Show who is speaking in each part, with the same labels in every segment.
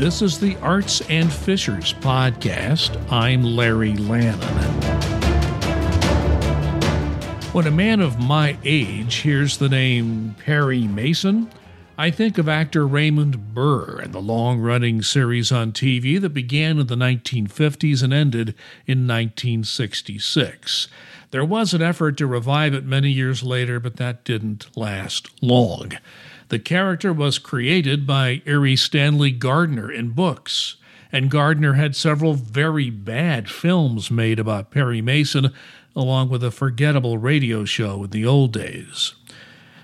Speaker 1: This is the Arts and Fishers podcast. I'm Larry Lannon. When a man of my age hears the name Perry Mason, I think of actor Raymond Burr and the long running series on TV that began in the 1950s and ended in 1966. There was an effort to revive it many years later, but that didn't last long. The character was created by Erle Stanley Gardner in books, and Gardner had several very bad films made about Perry Mason, along with a forgettable radio show in the old days.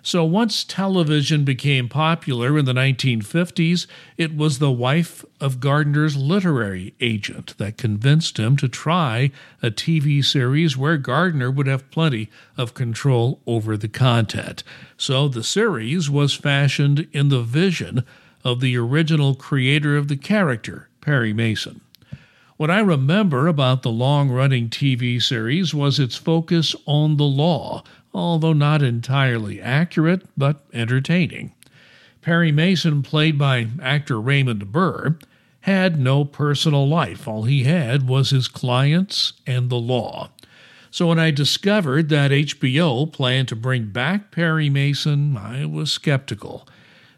Speaker 1: So once television became popular in the 1950s, it was the wife of Gardner's literary agent that convinced him to try a TV series where Gardner would have plenty of control over the content. So the series was fashioned in the vision of the original creator of the character, Perry Mason. What I remember about the long running TV series was its focus on the law, although not entirely accurate, but entertaining. Perry Mason, played by actor Raymond Burr, had no personal life. All he had was his clients and the law. So when I discovered that HBO planned to bring back Perry Mason, I was skeptical.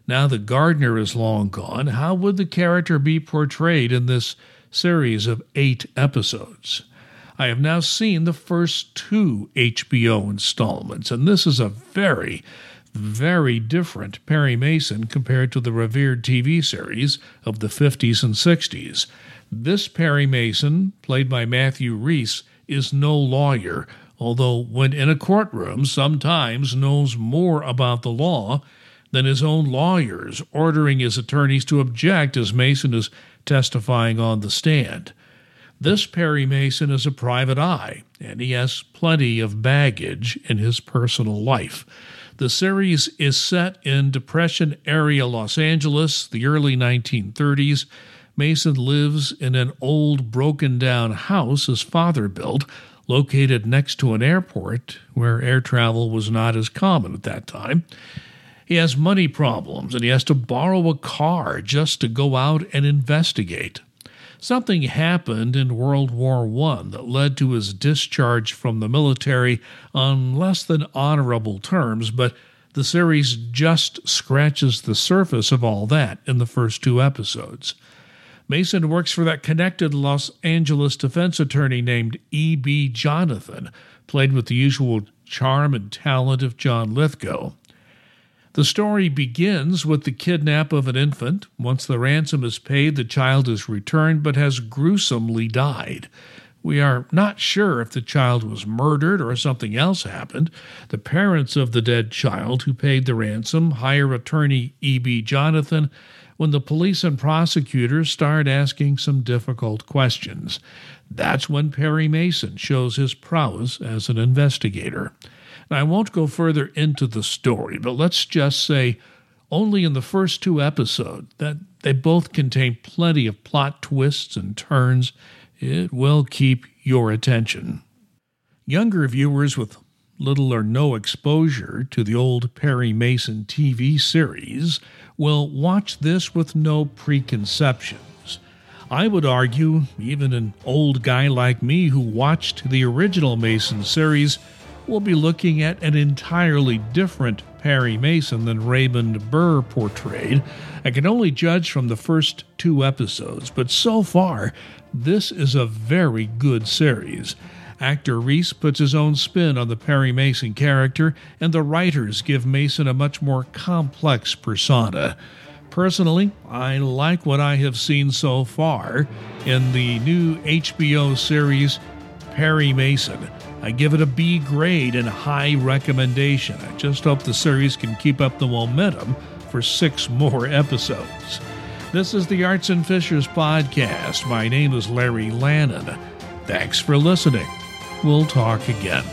Speaker 1: Now that Gardner is long gone, how would the character be portrayed in this series of eight episodes? I have now seen the first two HBO installments, and this is a very, very different Perry Mason compared to the revered TV series of the 50s and 60s. This Perry Mason, played by Matthew Rhys, is no lawyer, although when in a courtroom sometimes knows more about the law than his own lawyers, ordering his attorneys to object as Mason is testifying on the stand. This Perry Mason is a private eye, and he has plenty of baggage in his personal life. The series is set in Depression area Los Angeles, the early 1930s. Mason lives in an old, broken down house his father built, located next to an airport where air travel was not as common at that time. He has money problems and he has to borrow a car just to go out and investigate. Something happened in World War I that led to his discharge from the military on less than honorable terms, but the series just scratches the surface of all that in the first two episodes. Mason works for that connected Los Angeles defense attorney named E.B. Jonathan, played with the usual charm and talent of John Lithgow. The story begins with the kidnap of an infant. Once the ransom is paid, the child is returned but has gruesomely died. We are not sure if the child was murdered or something else happened. The parents of the dead child who paid the ransom hire attorney E.B. Jonathan when the police and prosecutors start asking some difficult questions. That's when Perry Mason shows his prowess as an investigator. Now, I won't go further into the story, but let's just say only in the first two episodes that they both contain plenty of plot twists and turns. It will keep your attention. Younger viewers with little or no exposure to the old Perry Mason TV series will watch this with no preconceptions. I would argue, even an old guy like me who watched the original Mason series we'll be looking at an entirely different Perry Mason than Raymond Burr portrayed. I can only judge from the first two episodes, but so far, this is a very good series. Actor Rhys puts his own spin on the Perry Mason character, and the writers give Mason a much more complex persona. Personally, I like what I have seen so far in the new HBO series Perry Mason. I give it a B grade and a high recommendation. I just hope the series can keep up the momentum for six more episodes. This is the Arts and Fishers podcast. My name is Larry Lannon. Thanks for listening. We'll talk again.